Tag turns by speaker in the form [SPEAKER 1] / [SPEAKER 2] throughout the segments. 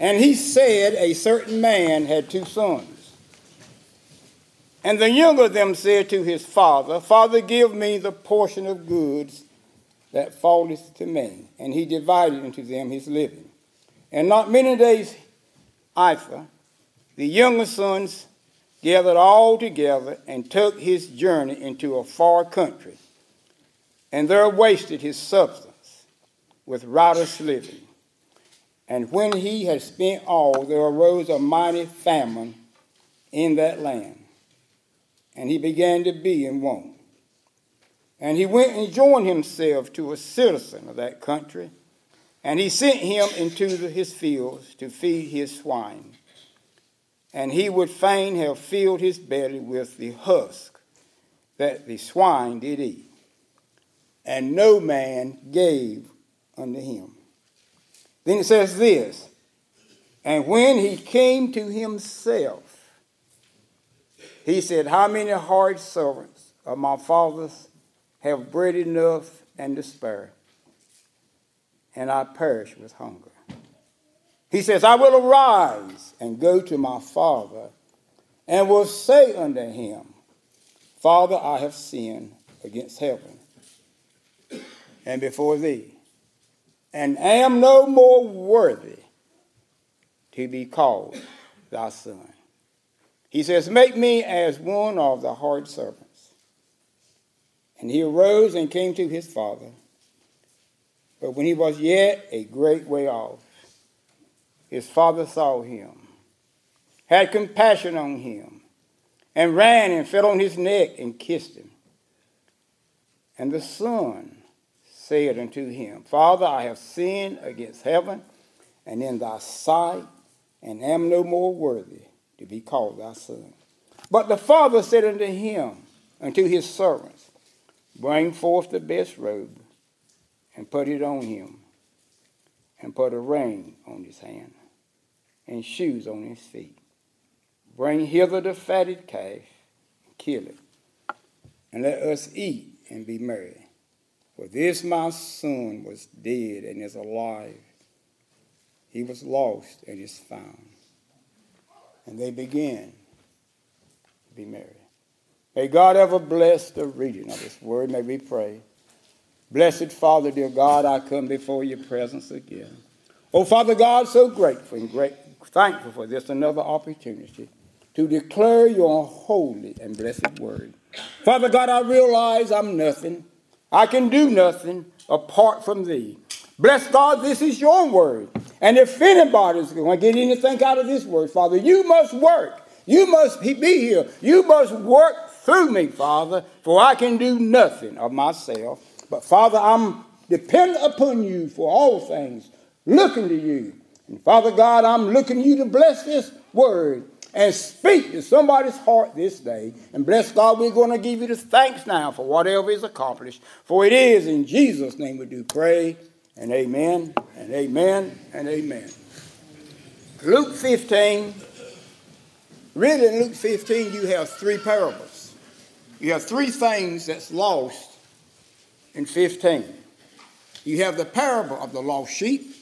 [SPEAKER 1] And he said, A certain man had two sons. And the younger of them said to his father, Father, give me the portion of goods that falleth to me. And he divided unto them his living. And not many days after, the younger sons gathered all together and took his journey into a far country, and there wasted his substance with riotous living. And when he had spent all, there arose a mighty famine in that land and he began to be in want. And he went and joined himself to a citizen of that country, and he sent him into his fields to feed his swine. And he would fain have filled his belly with the husk that the swine did eat. And no man gave unto him. Then it says this And when he came to himself, he said, How many hard servants of my father's have bread enough and to spare, and I perish with hunger? He says, I will arise and go to my father, and will say unto him, Father, I have sinned against heaven and before thee, and am no more worthy to be called thy son. He says, Make me as one of the hard servants. And he arose and came to his father. But when he was yet a great way off, his father saw him, had compassion on him, and ran and fell on his neck and kissed him. And the son said unto him, Father, I have sinned against heaven and in thy sight, and am no more worthy to be called thy son. But the father said unto him, unto his servants, Bring forth the best robe, and put it on him, and put a ring on his hand, and shoes on his feet. Bring hither the fatted calf, and kill it, and let us eat and be merry. For this my son was dead and is alive. He was lost and is found and they began to be merry. May God ever bless the reading of this word. May we pray. Blessed Father, dear God, I come before your presence again. Oh, Father God, so grateful and great, thankful for this another opportunity to declare your holy and blessed word. Father God, I realize I'm nothing. I can do nothing apart from thee. Bless God, this is your word. And if anybody's going to get anything out of this word, Father, you must work. You must be here. You must work through me, Father, for I can do nothing of myself. But Father, I'm dependent upon you for all things, looking to you. And Father God, I'm looking to you to bless this word and speak to somebody's heart this day. And bless God, we're going to give you the thanks now for whatever is accomplished. For it is in Jesus' name we do pray and amen and amen and amen. Luke 15, really in Luke 15, you have three parables. You have three things that's lost in 15. You have the parable of the lost sheep,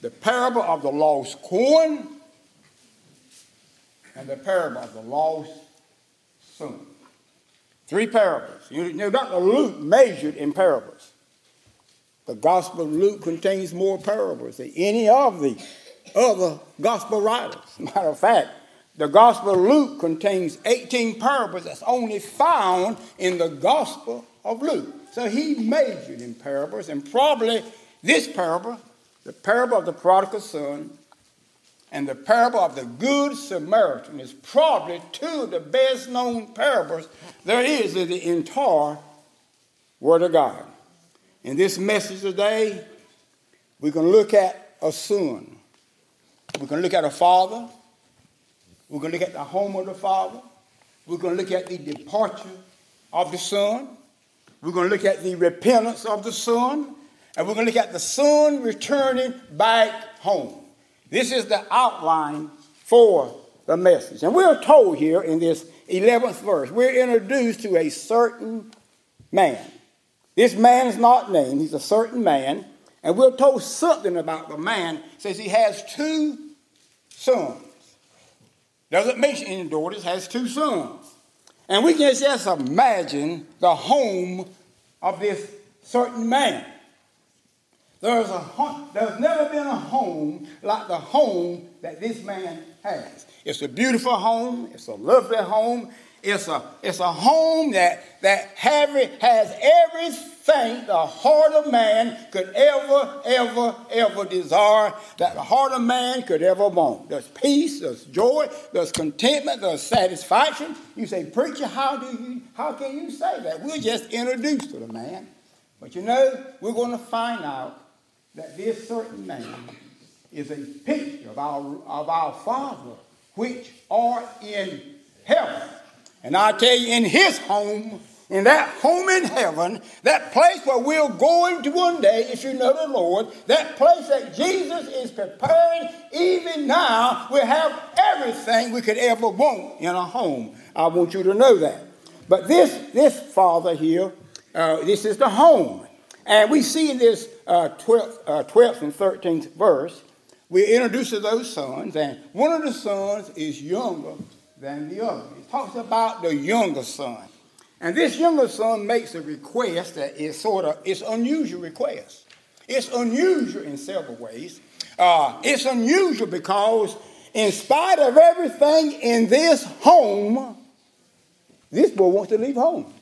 [SPEAKER 1] the parable of the lost corn, and the parable of the lost son. Three parables. You know, Dr. Luke measured in parables. The Gospel of Luke contains more parables than any of the other Gospel writers. Matter of fact, the Gospel of Luke contains 18 parables that's only found in the Gospel of Luke. So he majored in parables, and probably this parable, the parable of the prodigal son, and the parable of the Good Samaritan is probably two of the best known parables there is in the entire Word of God. In this message today, we're going to look at a son. We're going to look at a father. We're going to look at the home of the father. We're going to look at the departure of the son. We're going to look at the repentance of the son. And we're going to look at the son returning back home. This is the outline for the message. And we're told here in this 11th verse, we're introduced to a certain man. This man is not named, he's a certain man, And we're told something about the man. It says he has two sons. Doesn't mention any daughters, has two sons. And we can just imagine the home of this certain man. There's, a, there's never been a home like the home that this man has. It's a beautiful home. It's a lovely home. It's a, it's a home that, that have, has everything the heart of man could ever, ever, ever desire, that the heart of man could ever want. There's peace, there's joy, there's contentment, there's satisfaction. You say, Preacher, how, do you, how can you say that? We're just introduced to the man. But you know, we're going to find out that this certain man is a picture of our, of our Father which are in heaven. And I tell you, in his home, in that home in heaven, that place where we're going to one day, if you know the Lord, that place that Jesus is preparing, even now, we have everything we could ever want in a home. I want you to know that. But this, this father here, uh, this is the home. And we see in this uh, 12th, uh, 12th and 13th verse, we introduce those sons, and one of the sons is younger than the other. It talks about the younger son. And this younger son makes a request that is sort of, it's unusual request. It's unusual in several ways. Uh, it's unusual because in spite of everything in this home, this boy wants to leave home.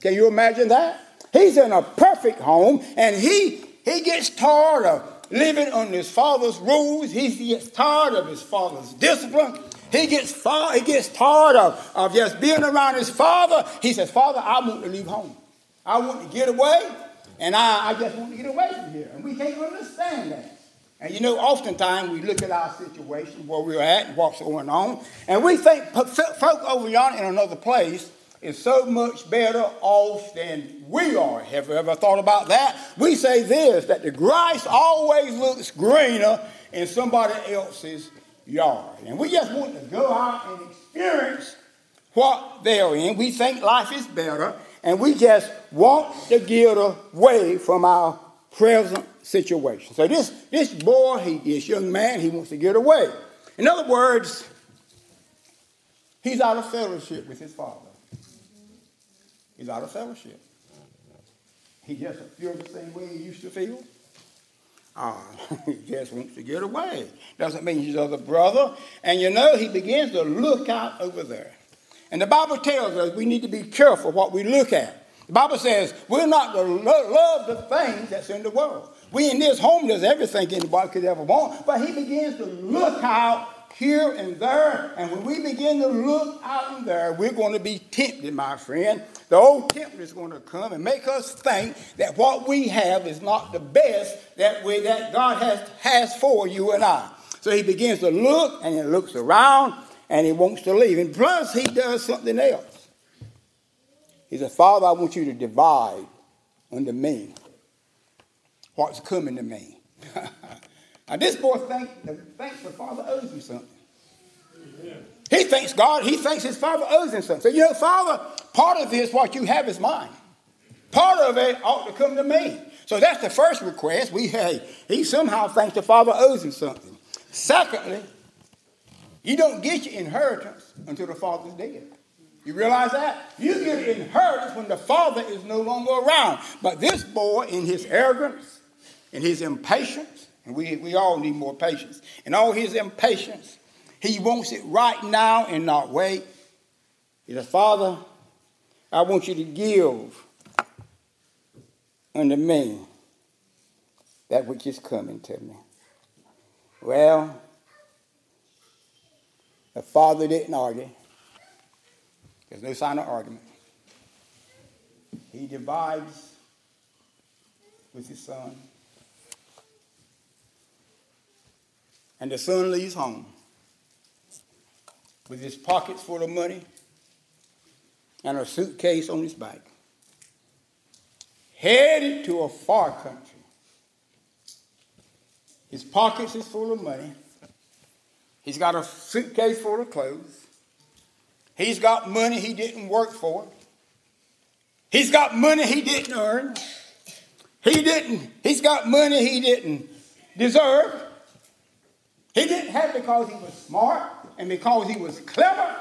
[SPEAKER 1] Can you imagine that? He's in a perfect home and he, he gets tired of living on his father's rules. He gets tired of his father's discipline. He gets far, he gets tired of, of just being around his father. He says, Father, I want to leave home. I want to get away, and I, I just want to get away from here. And we can't understand that. And you know, oftentimes we look at our situation, where we're at, and what's going on, and we think folk over yonder in another place is so much better off than we are. Have you ever thought about that? We say this that the grass always looks greener in somebody else's yard. And we just want to go out and experience what they're in. We think life is better, and we just want to get away from our present situation. So this, this boy, he, this young man, he wants to get away. In other words, he's out of fellowship with his father. He's out of fellowship. He just feels the same way he used to feel. Uh, he just wants to get away. Doesn't mean he's other brother. And you know, he begins to look out over there. And the Bible tells us we need to be careful what we look at. The Bible says we're not to lo- love the things that's in the world. We in this home, there's everything anybody could ever want. But he begins to look out here and there. And when we begin to look out and there, we're going to be tempted, my friend. The old tempter is going to come and make us think that what we have is not the best that, we, that God has, has for you and I. So he begins to look and he looks around and he wants to leave. And plus, he does something else. He says, Father, I want you to divide unto me what's coming to me. Now, this boy think, thinks the father owes him something. He thinks God, he thinks his father owes him something. So, you know, Father, part of this, what you have is mine. Part of it ought to come to me. So that's the first request. We hey, he somehow thinks the father owes him something. Secondly, you don't get your inheritance until the father's dead. You realize that? You get inheritance when the father is no longer around. But this boy, in his arrogance, in his impatience, and we, we all need more patience. And all his impatience, he wants it right now and not wait. He says, Father, I want you to give unto me that which is coming to me. Well, the father didn't argue. There's no sign of argument. He divides with his son. And the son leaves home with his pockets full of money and a suitcase on his back, headed to a far country. His pockets is full of money. He's got a suitcase full of clothes. He's got money he didn't work for. He's got money he didn't earn. He didn't, he's got money he didn't deserve. He didn't have because he was smart and because he was clever.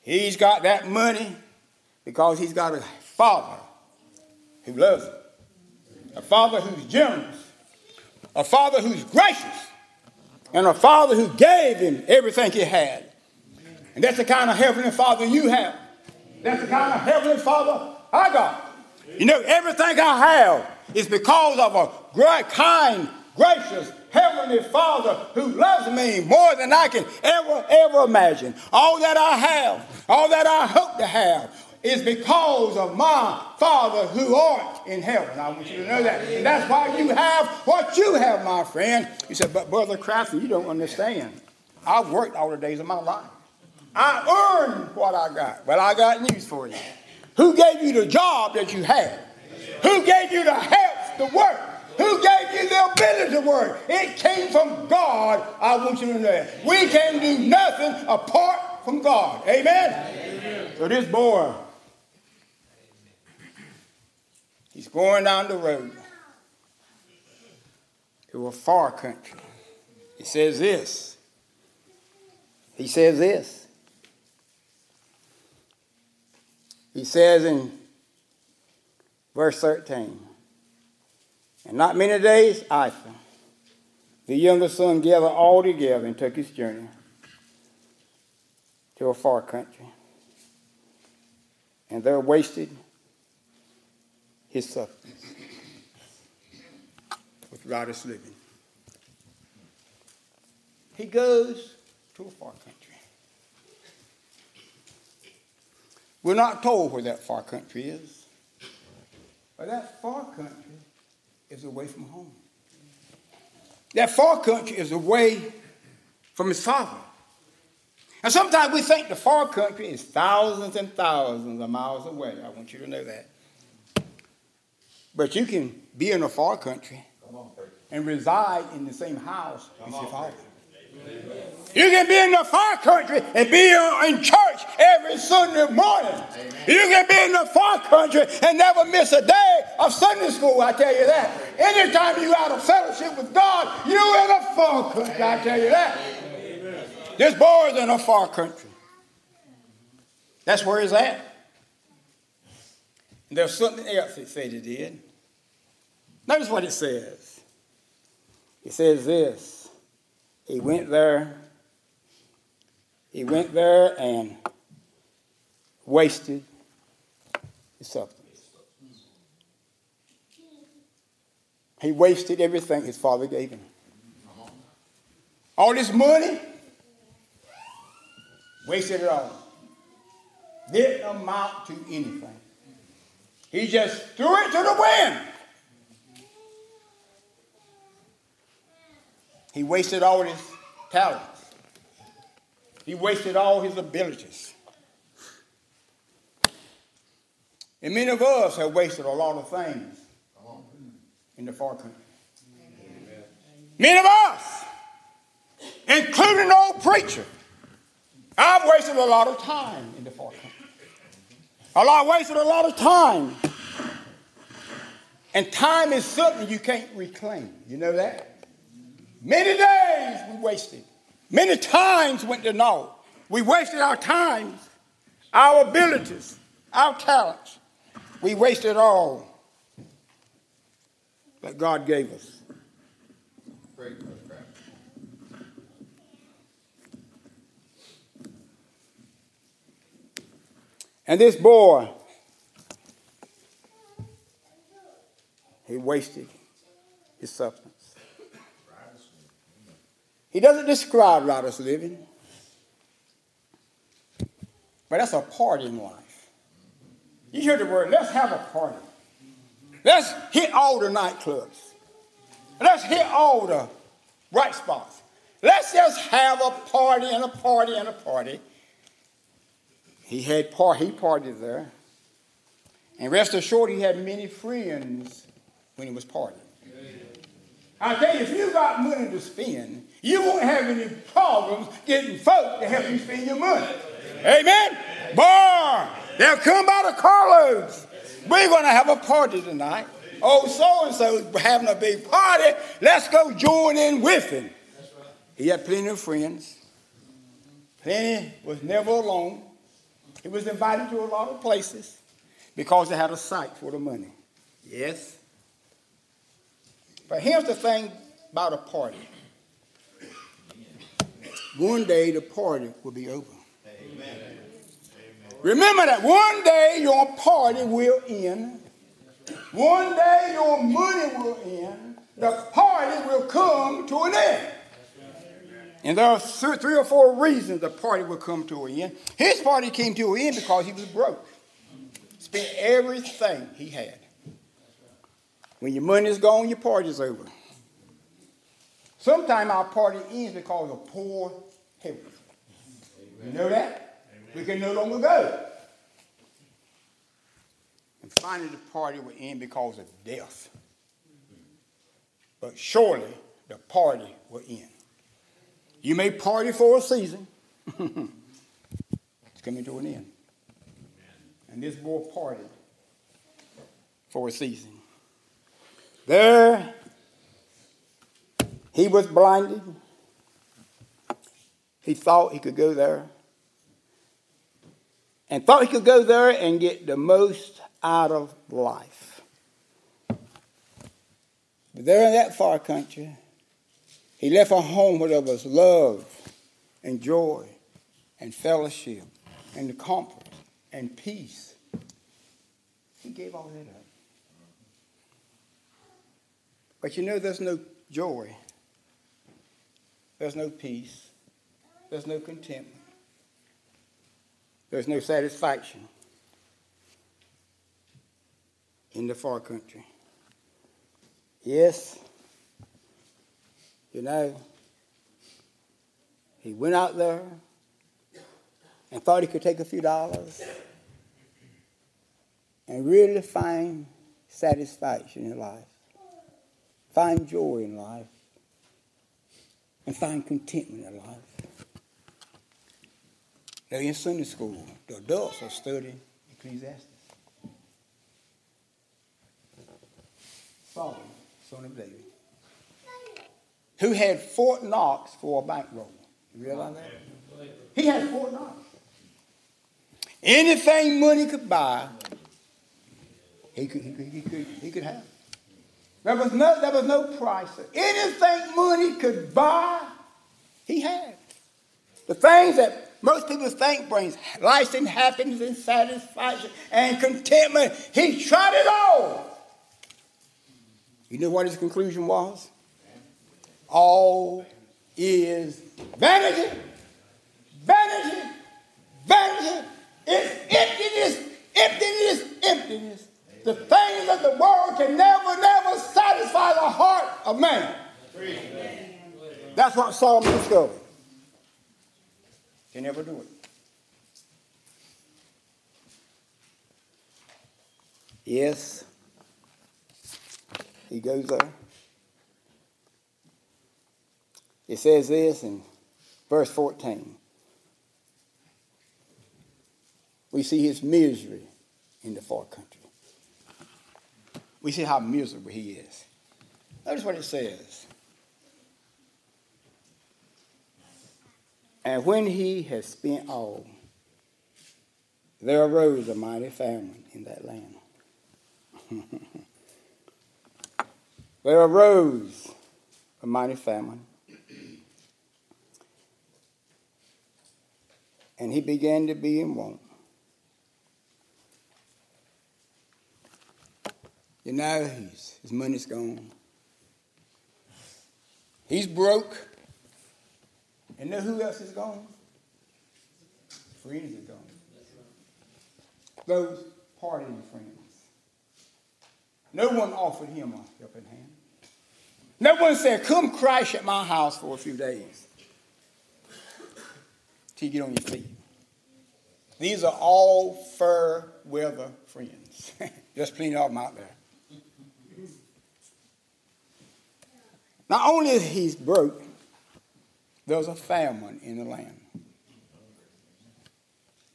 [SPEAKER 1] He's got that money because he's got a father who loves him, a father who's generous, a father who's gracious, and a father who gave him everything he had. And that's the kind of heavenly father you have. That's the kind of heavenly father I got. You know, everything I have is because of a great, kind, gracious, heavenly Father who loves me more than I can ever, ever imagine. All that I have, all that I hope to have, is because of my Father who art in heaven. I want you to know that. And that's why you have what you have, my friend. You said, but Brother Crafton, you don't understand. I've worked all the days of my life. I earned what I got. Well, I got news for you. Who gave you the job that you had? Who gave you the help to work? Who gave you the ability to work? It came from God. I want you to know that. We can do nothing apart from God. Amen? Amen. So this boy, he's going down the road to a far country. He says this. He says this. He says in verse 13, and not many days after, the younger son gathered all together and took his journey to a far country. And there wasted his substance with riotous living. He goes to a far country. We're not told where that far country is. But that far country is away from home. That far country is away from his father. And sometimes we think the far country is thousands and thousands of miles away. I want you to know that. But you can be in a far country and reside in the same house as your father. You can be in the far country and be in church every Sunday morning. Amen. You can be in the far country and never miss a day of Sunday school, I tell you that. Anytime you out of fellowship with God, you're in a far country, I tell you that. Amen. This boy's in a far country. That's where he's at. And there's something else it said he did. Notice what it says. It says this. He went there he went there and wasted his substance. He wasted everything his father gave him. All this money, wasted it all. Didn't amount to anything. He just threw it to the wind. He wasted all his talents. He wasted all his abilities. And many of us have wasted a lot of things in the far country. Amen. Many of us, including old preacher, I've wasted a lot of time in the far country. A lot wasted a lot of time. And time is something you can't reclaim. You know that? Many days we wasted. Many times went to know. We wasted our times, our abilities, our talents. We wasted all that God gave us. And this boy, he wasted his substance. He doesn't describe riotous living, but that's a party in life. You hear the word, let's have a party. Let's hit all the nightclubs. Let's hit all the right spots. Let's just have a party and a party and a party. He had part, he partied there. And rest assured, he had many friends when he was partying. I tell you, if you got money to spend, you won't have any problems getting folk to help you spend your money. Amen? Bar! they'll come by the carloads. We're going to have a party tonight. Oh, so and so having a big party. Let's go join in with him. He had plenty of friends. Plenty was never alone. He was invited to a lot of places because they had a sight for the money. Yes. But here's the thing about a party. One day the party will be over. Amen. Remember that one day your party will end. One day your money will end. The party will come to an end. And there are three or four reasons the party will come to an end. His party came to an end because he was broke. Spent everything he had. When your money is gone, your party's over. Sometimes our party ends because of poor health. You know that? Amen. We can no longer go. And finally, the party will end because of death. But surely the party will end. You may party for a season. it's coming to an end. And this boy partied for a season. There, he was blinded. He thought he could go there and thought he could go there and get the most out of life. But there in that far country, he left a home where there was love and joy and fellowship and comfort and peace. He gave all that up. But you know, there's no joy, there's no peace, there's no contentment, there's no satisfaction in the far country. Yes, you know, he went out there and thought he could take a few dollars and really find satisfaction in life, find joy in life, and find contentment in life. Now, in Sunday school, the adults are studying Ecclesiastes. Solomon, son of David who had Fort Knox for a bankroll. You realize that? He had Fort Knox. Anything money could buy, he could, he could, he could, he could have. There was, no, there was no price. Anything money could buy, he had. The things that most people think brings life and happiness and satisfaction and contentment, he tried it all. You know what his conclusion was? all is vanity, vanity, vanity. It's emptiness, emptiness, emptiness. The things of the world can never, never satisfy the heart of man. That's what Solomon discovered. Can never do it. Yes, he goes there. It says this in verse 14. We see his misery in the far country. We see how miserable he is. Notice what it says. And when he had spent all, there arose a mighty famine in that land. there arose a mighty famine and he began to be in want. You know, his money's gone. He's broke. And know who else is gone? Friends are gone. Those partying friends. No one offered him a helping hand. No one said, Come crash at my house for a few days till you get on your feet. These are all fair weather friends. Just plenty of them out there. Not only is he broke, there's a famine in the land.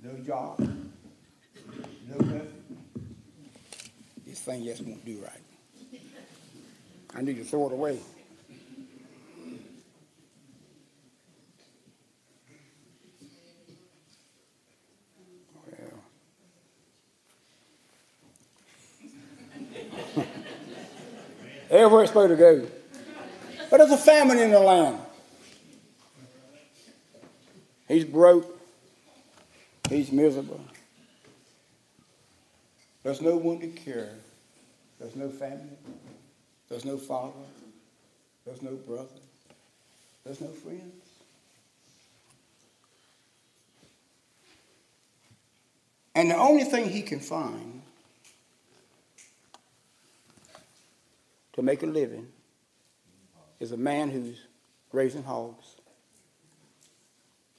[SPEAKER 1] No job, no nothing. This thing just won't do right. I need to throw it away. Everywhere it's supposed to go. But there's a famine in the land. He's broke. He's miserable. There's no one to care. There's no family. There's no father. There's no brother. There's no friends. And the only thing he can find to make a living is a man who's raising hogs,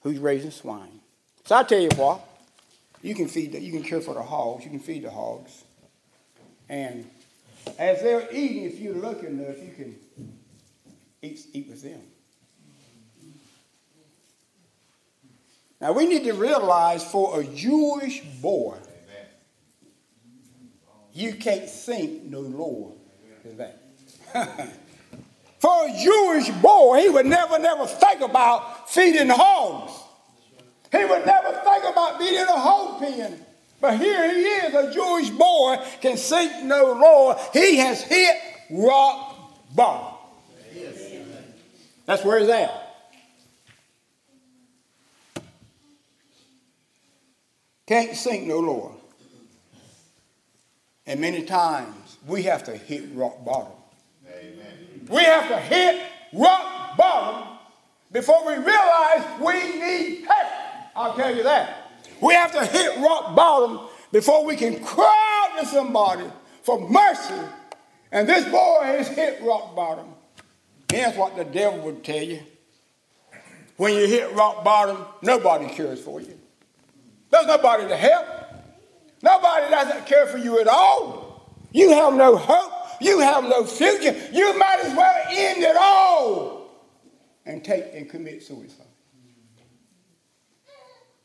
[SPEAKER 1] who's raising swine. So I tell you what, you can feed, the, you can care for the hogs, you can feed the hogs, and as they're eating, if you're lucky enough, you can eat, eat with them. Now we need to realize for a Jewish boy, you can't think no lower than that. For a Jewish boy, he would never, never think about feeding hogs. He would never think about being in a hog pen. But here he is, a Jewish boy, can seek no Lord. He has hit rock bottom. That's where he's at. Can't sink no lower. And many times we have to hit rock bottom. We have to hit rock bottom before we realize we need help. I'll tell you that. We have to hit rock bottom before we can cry out to somebody for mercy. And this boy has hit rock bottom. Here's what the devil would tell you. When you hit rock bottom, nobody cares for you. There's nobody to help. Nobody doesn't care for you at all. You have no hope. You have no future. You might as well end it all and take and commit suicide.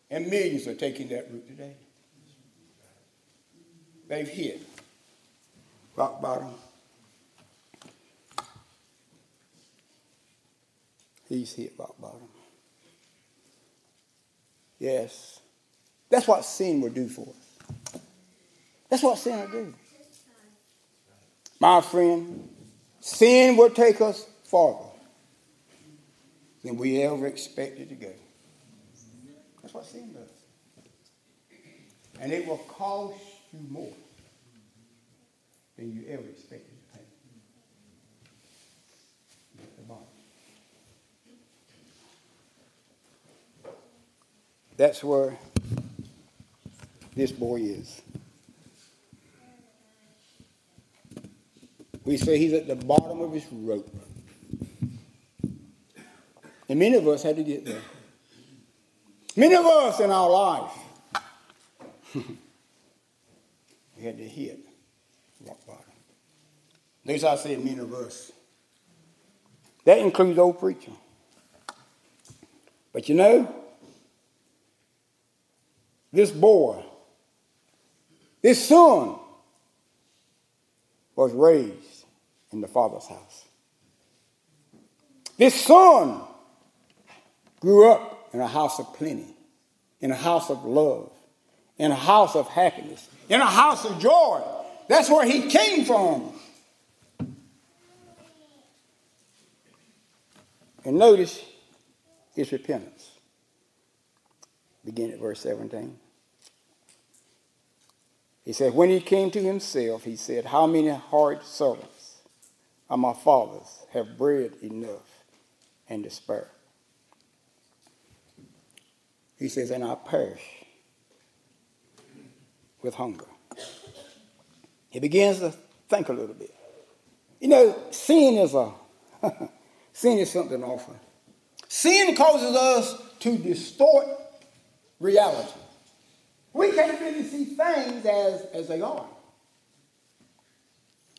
[SPEAKER 1] And millions are taking that route today. They've hit rock bottom. He's hit rock bottom. Yes. That's what sin will do for us. That's what sin will do. My friend, sin will take us farther than we ever expected to go. That's what sin does. And it will cost you more than you ever expected to pay. That's where this boy is. We say he's at the bottom of his rope. And many of us had to get there. Many of us in our life, we had to hit rock bottom. Least I say many of us. That includes old preacher. But you know, this boy, this son, was raised in the Father's house. This son grew up in a house of plenty, in a house of love, in a house of happiness, in a house of joy. That's where he came from. And notice his repentance. Begin at verse 17. He said, When he came to himself, he said, How many hard servants of my fathers have bread enough and to spare. He says, and I perish with hunger. He begins to think a little bit. You know, sin is a sin is something awful. Sin causes us to distort reality. We can't really see things as, as they are.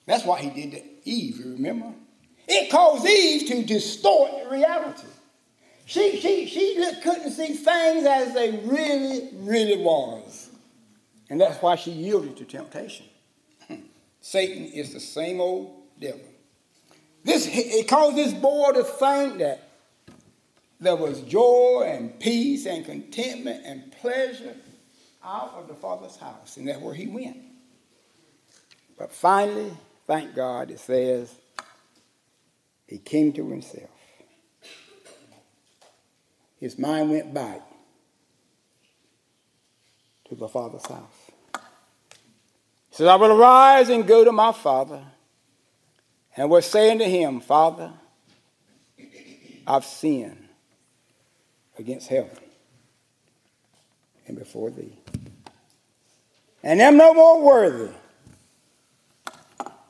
[SPEAKER 1] That's why he did to Eve, you remember? It caused Eve to distort reality. She, she, she couldn't see things as they really, really was. And that's why she yielded to temptation. Hmm. Satan is the same old devil. This, it caused this boy to think that there was joy and peace and contentment and pleasure out of the Father's house, and that's where he went. But finally, thank God, it says he came to himself. His mind went back to the Father's house. He said, I will arise and go to my Father, and was saying to him, Father, I've sinned against heaven and before thee. And am no more worthy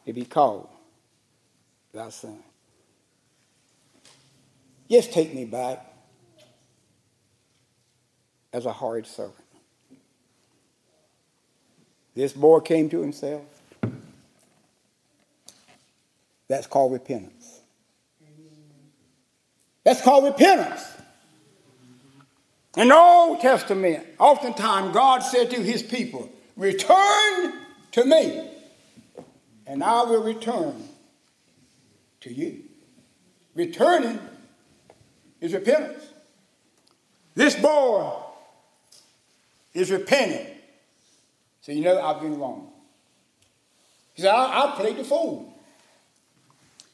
[SPEAKER 1] to be called thy son. Just take me back as a hard servant. This boy came to himself. That's called repentance. That's called repentance. In the Old Testament, oftentimes God said to his people, Return to me, and I will return to you. Returning is repentance. This boy is repenting. So you know I've been wrong. He said, I, I played the fool.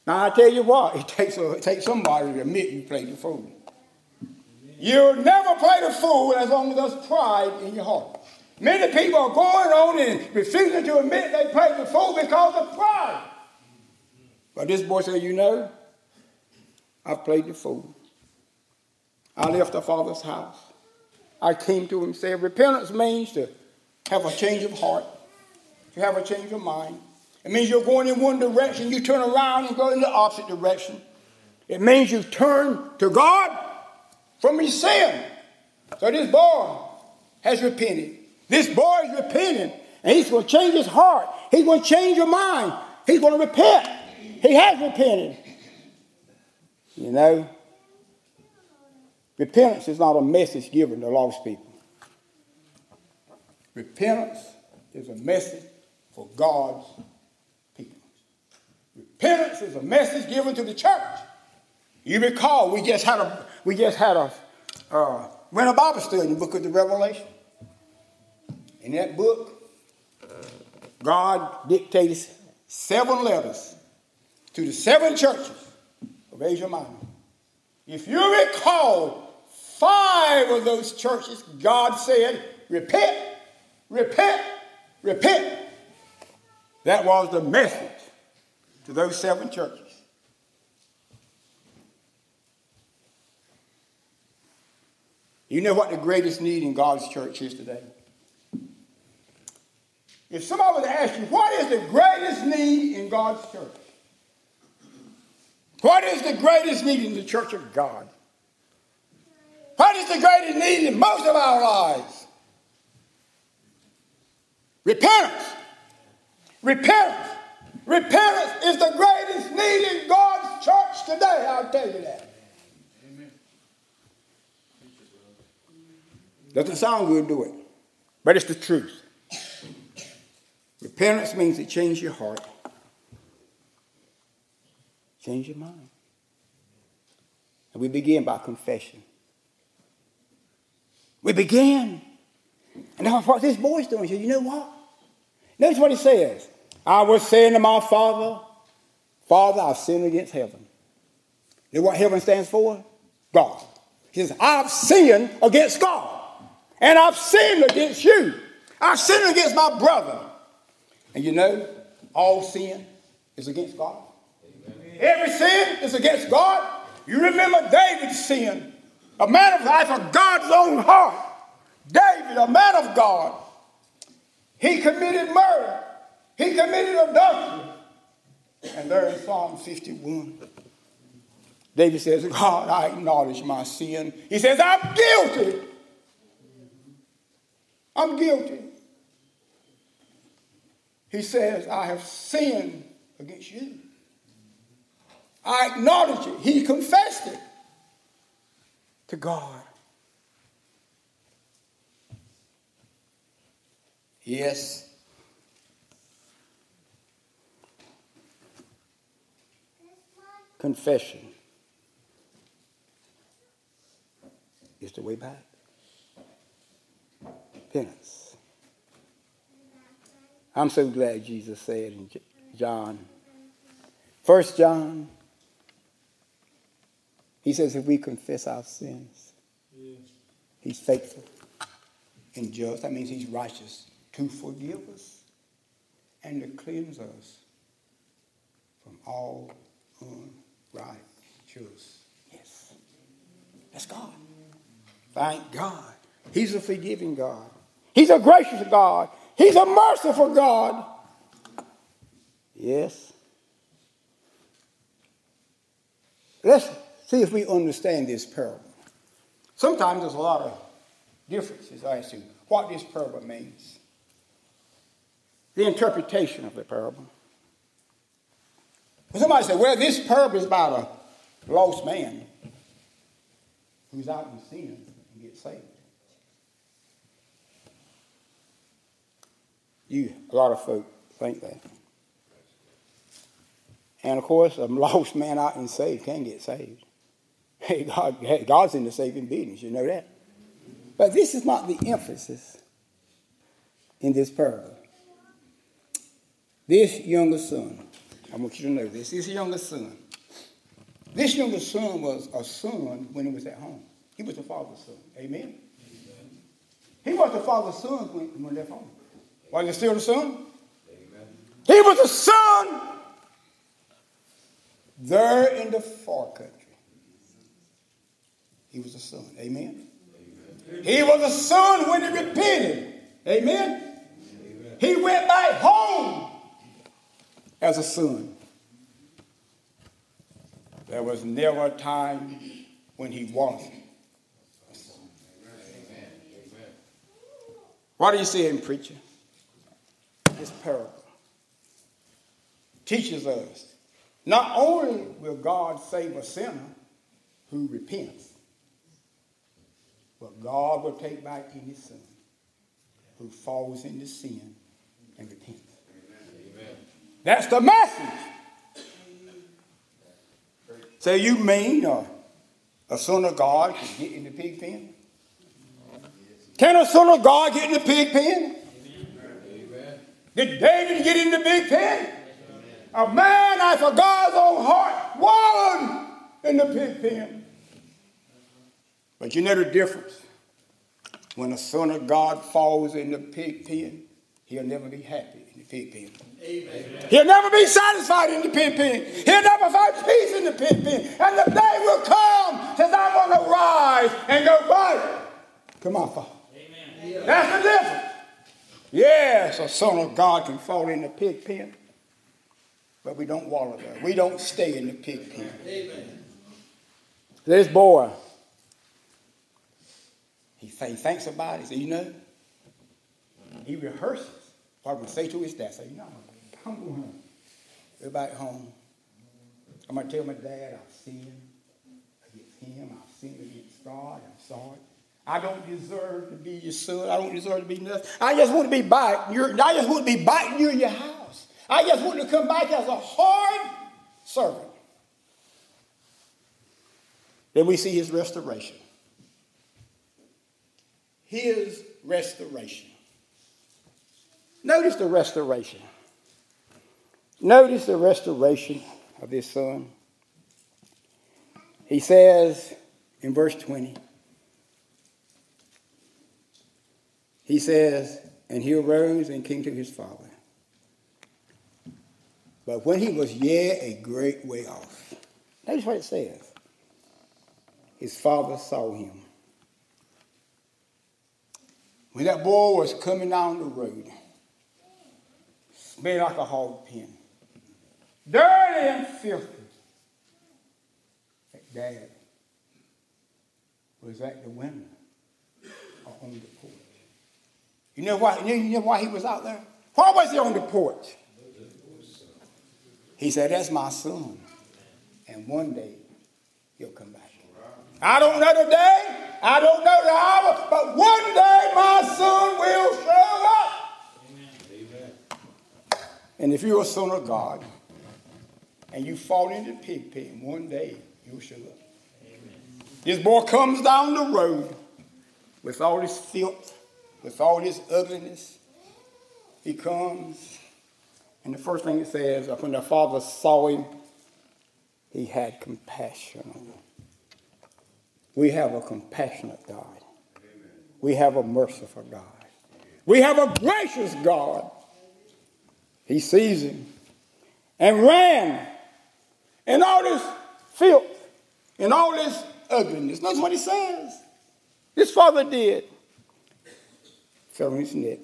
[SPEAKER 1] Now I tell you what, it takes, a, it takes somebody to admit you played the fool. You'll never play the fool as long as there's pride in your heart. Many people are going on and refusing to admit they played the fool because of pride. But this boy said, You know, I've played the fool. I left the Father's house. I came to him and said, Repentance means to have a change of heart, to have a change of mind. It means you're going in one direction, you turn around and go in the opposite direction. It means you turn to God from your sin. So this boy has repented. This boy is repenting, and he's going to change his heart. He's going to change your mind. He's going to repent. He has repented. You know, repentance is not a message given to lost people. Repentance is a message for God's people. Repentance is a message given to the church. You recall we just had a we just had a uh, went a Bible study in the book of the Revelation. In that book, God dictated seven letters to the seven churches of Asia Minor. If you recall, five of those churches, God said, repent, repent, repent. That was the message to those seven churches. You know what the greatest need in God's church is today? If somebody was to ask you, what is the greatest need in God's church? What is the greatest need in the church of God? What is the greatest need in most of our lives? Repentance. Repentance. Repentance is the greatest need in God's church today, I'll tell you that. Doesn't sound good, do it? But it's the truth. Repentance means to change your heart, change your mind. And we begin by confession. We begin. And that's what this boy's doing. Said, you know what? Notice what he says. I was saying to my father, Father, I've sinned against heaven. You know what heaven stands for? God. He says, I've sinned against God. And I've sinned against you. I've sinned against my brother. And you know, all sin is against God. Amen. Every sin is against God. You remember David's sin. A man of life of God's own heart. David, a man of God. He committed murder. He committed adultery. And there in Psalm 51, David says, God, I acknowledge my sin. He says, I'm guilty. I'm guilty. He says, I have sinned against you. I acknowledge it. He confessed it to God. Yes. confession is the way back. Penance. I'm so glad Jesus said in John, First John, he says, if we confess our sins, he's faithful and just. That means he's righteous to forgive us and to cleanse us from all unrighteousness. Yes. That's God. Thank God. He's a forgiving God. He's a gracious God. He's a merciful God. Yes. Let's see if we understand this parable. Sometimes there's a lot of differences as to what this parable means. The interpretation of the parable. somebody said, well, this parable is about a lost man who's out in sin and gets saved. You, a lot of folk think that. And of course, a lost man out and saved can get saved. Hey, God, God's in the saving business, you know that. But this is not the emphasis in this parable. This younger son, I want you to know this, this younger son. This younger son was a son when he was at home. He was the father's son. Amen? Amen. He was the father's son when, when he left home. Was he still the son? Amen. He was a son there in the far country. He was a son. Amen? Amen. He was a son when he repented. Amen? Amen? He went back home as a son. There was never a time when he wasn't. What are you saying, preacher? This parable teaches us not only will God save a sinner who repents, but God will take back any son who falls into sin and repents. Amen. That's the message. So you mean uh, a son of God can get in the pig pen? Can a son of God get in the pig pen? Did David get in the big pen? A man after God's own heart wallowed in the pig pen. But you know the difference. When a son of God falls in the pig pen, he'll never be happy in the pig pen. Amen. He'll never be satisfied in the pig pen. He'll never find peace in the pig pen. And the day will come says I'm going to rise and go by. Come on, Father. Amen. That's the difference. Yes, a son of God can fall in the pig pen. But we don't wallow there. We don't stay in the pig pen. Amen. This boy, he, he thinks about it. You know, he rehearses what would say to his dad. Say, know, I'm going home. Back home. I'm going to tell my dad I've sinned against him. I've sinned against God. I'm sorry. I don't deserve to be your son. I don't deserve to be nothing. I just want to be back. I just want to be back you in your house. I just want to come back as a hard servant. Then we see his restoration. His restoration. Notice the restoration. Notice the restoration of his son. He says in verse 20, he says, And he arose and came to his father. But when he was yet a great way off, notice what it says. His father saw him. When that boy was coming down the road, smelled like a hog pen, dirty and filthy. That dad was at the window or on the porch. You know why? You know why he was out there? Why was he on the porch? He said, That's my son. And one day he'll come back. I don't know the day, I don't know the hour, but one day my son will show up. Amen. And if you're a son of God and you fall into the pig pen, one day you'll show up. This boy comes down the road with all his filth, with all his ugliness. He comes, and the first thing it says, when the father saw him, he had compassion on him. We have a compassionate God. We have a merciful God. We have a gracious God. He sees him and ran and all this filth and all this ugliness. Notice what he says. His father did. Fell on his neck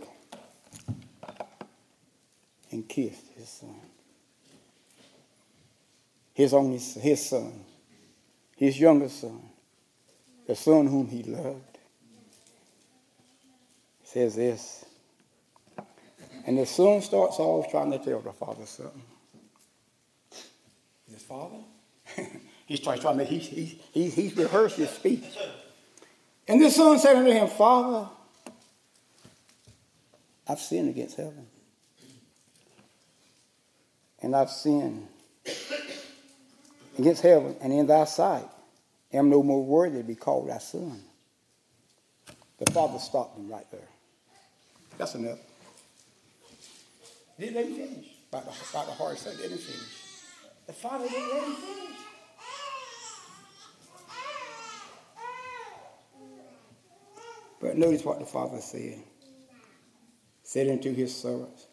[SPEAKER 1] and kissed his son. His only his son, his youngest son, the son whom he loved. Says this. And the son starts off trying to tell the father something. His father? he's trying, trying to, he's, he's, he's rehearsed his speech. And the son said unto him, Father, I've sinned against heaven. And I've sinned against heaven and in thy sight. Am no more worthy to be called thy son. The father stopped him right there. That's enough. Didn't let him finish. About the, about the hard didn't finish. The father didn't let him finish. But notice what the father said. Said unto his servants,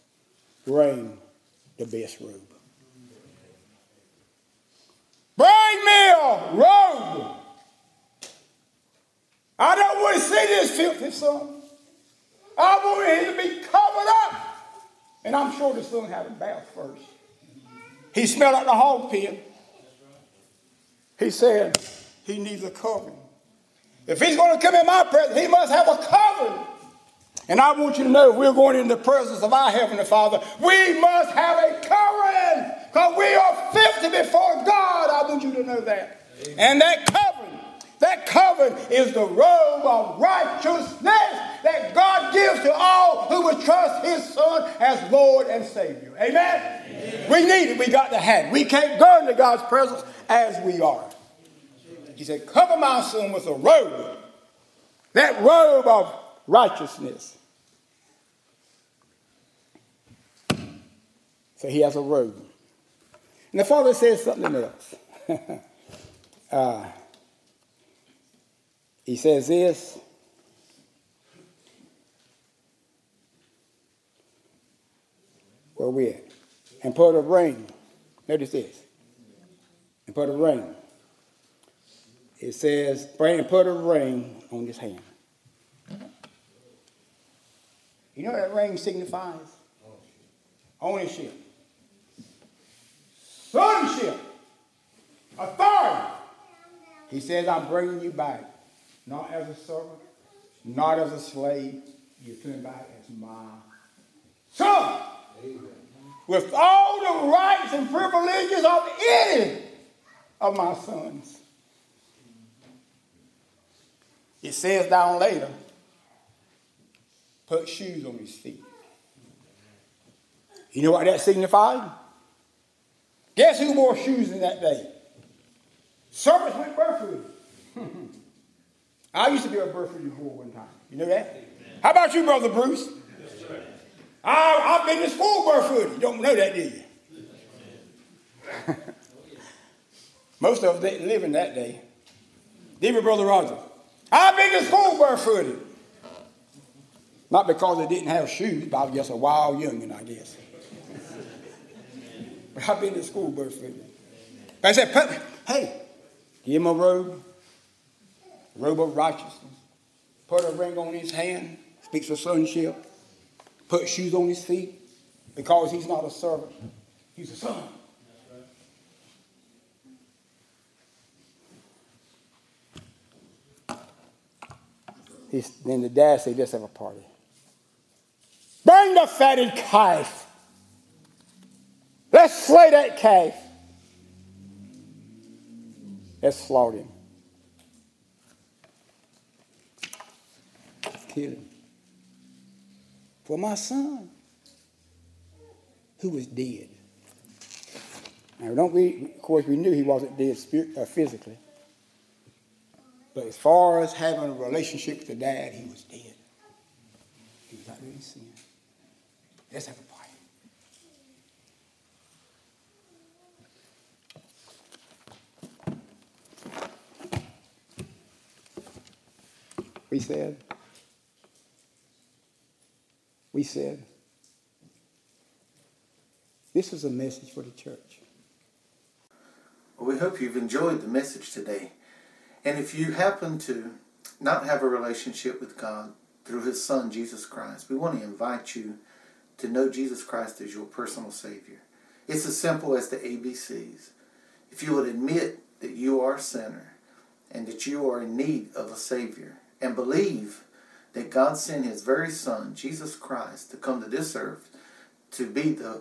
[SPEAKER 1] bring the best robe. Bring me a robe. I don't want to see this filthy son. I want him to be covered up. And I'm sure the son had a bath first. He smelled like the hog pen. He said he needs a covering. If he's going to come in my presence, he must have a covering. And I want you to know if we're going in the presence of our Heavenly Father, we must have a covering because we are filthy before God. I want you to know that. Amen. And that covering, that covering is the robe of righteousness that God gives to all who would trust His Son as Lord and Savior. Amen? Amen. We need it. We got to have it. We can't go into God's presence as we are. He said, Cover my son with a robe. That robe of righteousness. So he has a robe. And the father says something else. uh, he says this. Where we at? And put a ring. Notice this. And put a ring it says, bring put a ring on his hand. You know what that ring signifies? Ownership. Sonship. Authority. He says, I'm bringing you back, not as a servant, not as a slave. You're coming back as my son. Amen. With all the rights and privileges of any of my sons. It says down later, put shoes on his feet. You know what that signified? Guess who wore shoes in that day? Servants went barefooted. I used to be a barefooted boy one time. You know that? How about you, Brother Bruce? I, I've been to school barefooted. You don't know that, do you? Most of us didn't live in that day. You, Brother Roger? I've been to school barefooted. Not because they didn't have shoes, but I just a wild youngin', I guess. I've been to school barefooted. But I said, hey, give him a robe, robe of righteousness. Put a ring on his hand, speaks of sonship. Put shoes on his feet, because he's not a servant, he's a son. He's, then the dad said, let's have a party. Bring the fatted calf. Let's slay that calf. Let's slaughter him. Kill him. For my son, who was dead. Now, don't we, of course, we knew he wasn't dead spirit, uh, physically. But as far as having a relationship with the dad, he was dead. He was not really sin. Let's have a party. We said, we said, this is a message for the church.
[SPEAKER 2] Well, we hope you've enjoyed the message today. And if you happen to not have a relationship with God through His Son, Jesus Christ, we want to invite you to know Jesus Christ as your personal Savior. It's as simple as the ABCs. If you would admit that you are a sinner and that you are in need of a Savior and believe that God sent His very Son, Jesus Christ, to come to this earth to be the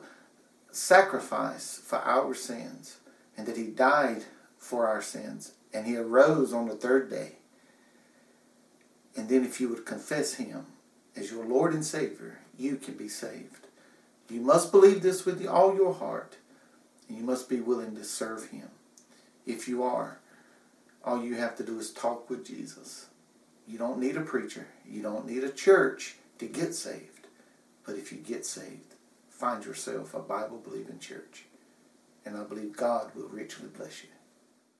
[SPEAKER 2] sacrifice for our sins and that He died for our sins and He arose on the third day. And then if you would confess Him as your Lord and Savior, you can be saved. You must believe this with all your heart, and you must be willing to serve Him. If you are, all you have to do is talk with Jesus. You don't need a preacher. You don't need a church to get saved. But if you get saved, find yourself a Bible believing church. And I believe God will richly bless you.